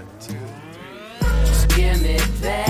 One, two, three. Just give me patience.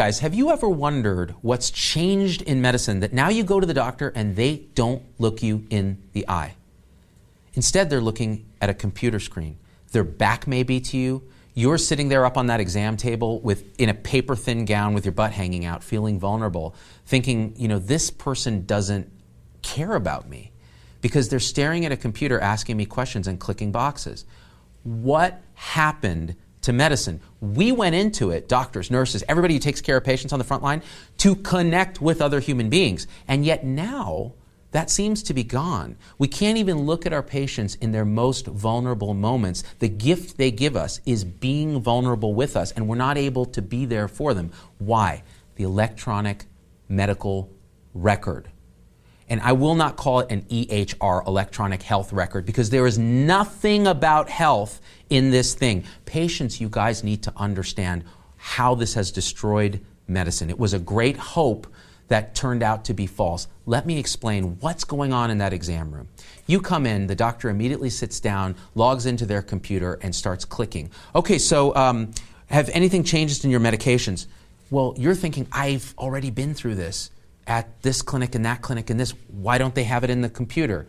have you ever wondered what's changed in medicine that now you go to the doctor and they don't look you in the eye? Instead, they're looking at a computer screen. Their back may be to you. You're sitting there up on that exam table with in a paper thin gown with your butt hanging out, feeling vulnerable, thinking, you know, this person doesn't care about me because they're staring at a computer asking me questions and clicking boxes. What happened to medicine. We went into it, doctors, nurses, everybody who takes care of patients on the front line, to connect with other human beings. And yet now, that seems to be gone. We can't even look at our patients in their most vulnerable moments. The gift they give us is being vulnerable with us, and we're not able to be there for them. Why? The electronic medical record. And I will not call it an EHR, electronic health record, because there is nothing about health in this thing. Patients, you guys need to understand how this has destroyed medicine. It was a great hope that turned out to be false. Let me explain what's going on in that exam room. You come in, the doctor immediately sits down, logs into their computer, and starts clicking. Okay, so um, have anything changed in your medications? Well, you're thinking, I've already been through this at this clinic and that clinic and this. Why don't they have it in the computer?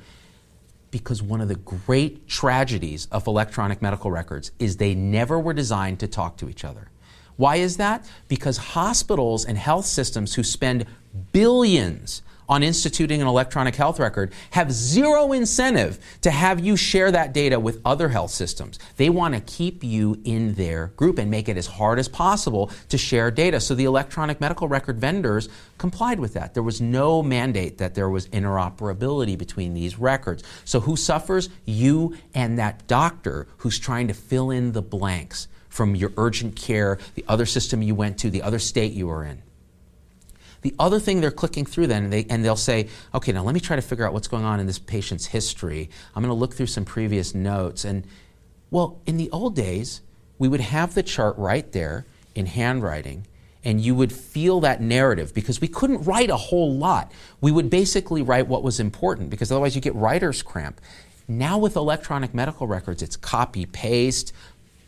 Because one of the great tragedies of electronic medical records is they never were designed to talk to each other. Why is that? Because hospitals and health systems who spend billions on instituting an electronic health record have zero incentive to have you share that data with other health systems. They want to keep you in their group and make it as hard as possible to share data. So the electronic medical record vendors complied with that. There was no mandate that there was interoperability between these records. So who suffers? You and that doctor who's trying to fill in the blanks from your urgent care, the other system you went to, the other state you were in. The other thing they're clicking through then, and, they, and they'll say, okay, now let me try to figure out what's going on in this patient's history. I'm going to look through some previous notes. And, well, in the old days, we would have the chart right there in handwriting, and you would feel that narrative because we couldn't write a whole lot. We would basically write what was important because otherwise you get writer's cramp. Now with electronic medical records, it's copy paste,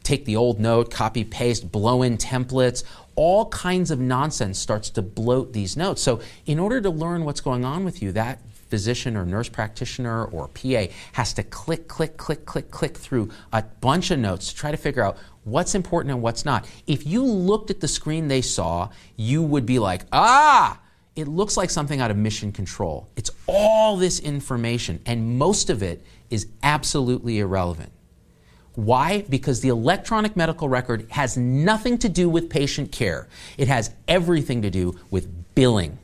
take the old note, copy paste, blow in templates, all kinds of nonsense starts to bloat these notes. So, in order to learn what's going on with you, that physician or nurse practitioner or PA has to click, click, click, click, click through a bunch of notes to try to figure out what's important and what's not. If you looked at the screen they saw, you would be like, ah, it looks like something out of mission control. It's all this information, and most of it is absolutely irrelevant. Why? Because the electronic medical record has nothing to do with patient care. It has everything to do with billing.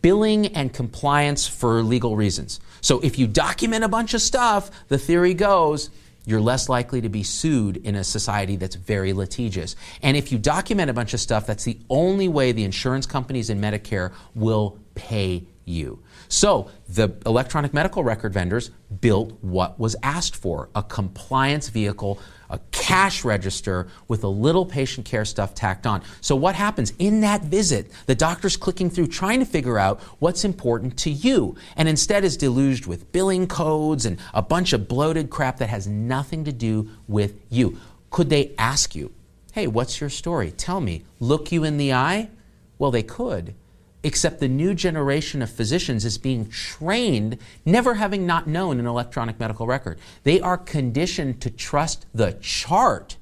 Billing and compliance for legal reasons. So if you document a bunch of stuff, the theory goes, you're less likely to be sued in a society that's very litigious. And if you document a bunch of stuff, that's the only way the insurance companies and Medicare will pay you. So the electronic medical record vendors built what was asked for a compliance vehicle, a cash register with a little patient care stuff tacked on. So, what happens in that visit? The doctor's clicking through trying to figure out what's important to you, and instead is deluged with billing codes and a bunch of bloated crap that has nothing to do with you. Could they ask you, hey, what's your story? Tell me. Look you in the eye? Well, they could except the new generation of physicians is being trained, never having not known an electronic medical record. They are conditioned to trust the chart,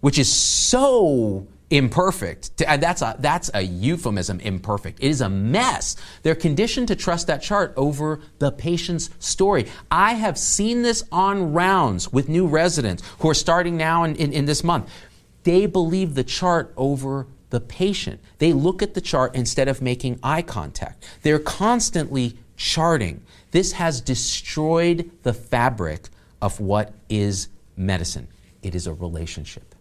which is so imperfect. That's a, that's a euphemism, imperfect. It is a mess. They're conditioned to trust that chart over the patient's story. I have seen this on rounds with new residents who are starting now in, in, in this month. They believe the chart over the patient. They look at the chart instead of making eye contact. They're constantly charting. This has destroyed the fabric of what is medicine. It is a relationship.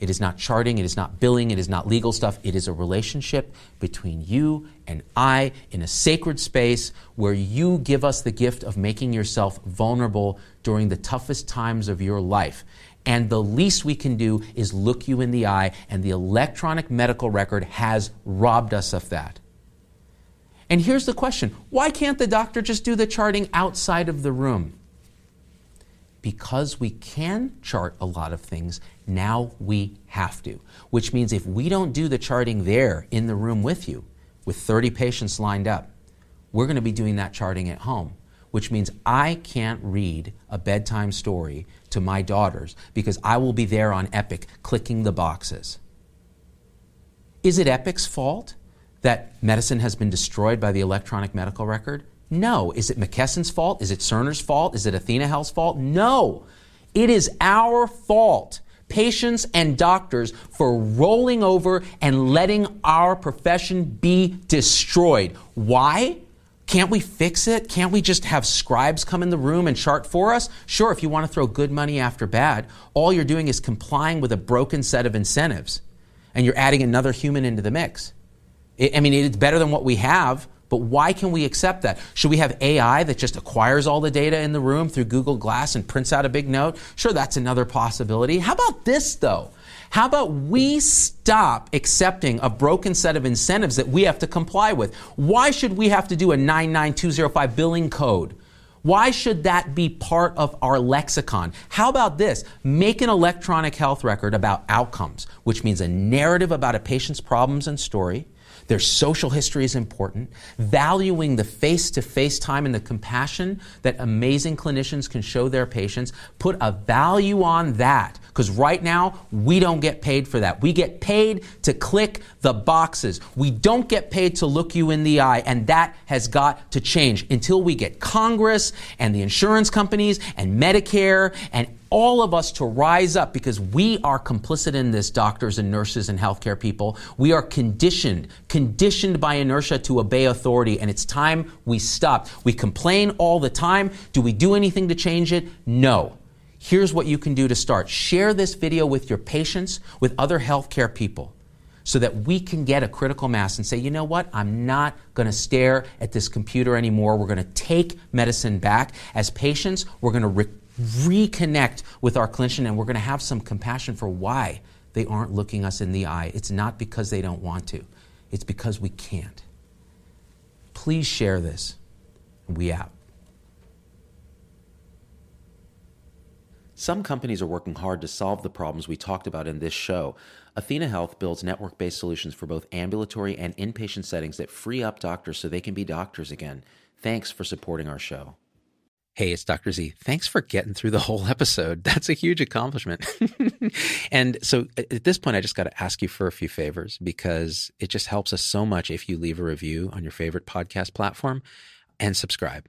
It is not charting, it is not billing, it is not legal stuff. It is a relationship between you and I in a sacred space where you give us the gift of making yourself vulnerable during the toughest times of your life. And the least we can do is look you in the eye, and the electronic medical record has robbed us of that. And here's the question why can't the doctor just do the charting outside of the room? Because we can chart a lot of things, now we have to. Which means if we don't do the charting there in the room with you, with 30 patients lined up, we're going to be doing that charting at home. Which means I can't read a bedtime story to my daughters because I will be there on Epic clicking the boxes. Is it Epic's fault that medicine has been destroyed by the electronic medical record? No. Is it McKesson's fault? Is it Cerner's fault? Is it Athena Health's fault? No. It is our fault, patients and doctors, for rolling over and letting our profession be destroyed. Why? Can't we fix it? Can't we just have scribes come in the room and chart for us? Sure, if you want to throw good money after bad, all you're doing is complying with a broken set of incentives and you're adding another human into the mix. I mean, it's better than what we have, but why can we accept that? Should we have AI that just acquires all the data in the room through Google Glass and prints out a big note? Sure, that's another possibility. How about this, though? How about we stop accepting a broken set of incentives that we have to comply with? Why should we have to do a 99205 billing code? Why should that be part of our lexicon? How about this? Make an electronic health record about outcomes, which means a narrative about a patient's problems and story their social history is important. Valuing the face to face time and the compassion that amazing clinicians can show their patients. Put a value on that. Because right now, we don't get paid for that. We get paid to click the boxes. We don't get paid to look you in the eye. And that has got to change until we get Congress and the insurance companies and Medicare and all of us to rise up because we are complicit in this, doctors and nurses and healthcare people. We are conditioned, conditioned by inertia to obey authority, and it's time we stop. We complain all the time. Do we do anything to change it? No. Here's what you can do to start share this video with your patients, with other healthcare people. So that we can get a critical mass and say, you know what, I'm not going to stare at this computer anymore. We're going to take medicine back. As patients, we're going to re- reconnect with our clinician and we're going to have some compassion for why they aren't looking us in the eye. It's not because they don't want to, it's because we can't. Please share this. We out. Some companies are working hard to solve the problems we talked about in this show. Athena Health builds network based solutions for both ambulatory and inpatient settings that free up doctors so they can be doctors again. Thanks for supporting our show. Hey, it's Dr. Z. Thanks for getting through the whole episode. That's a huge accomplishment. and so at this point, I just got to ask you for a few favors because it just helps us so much if you leave a review on your favorite podcast platform and subscribe.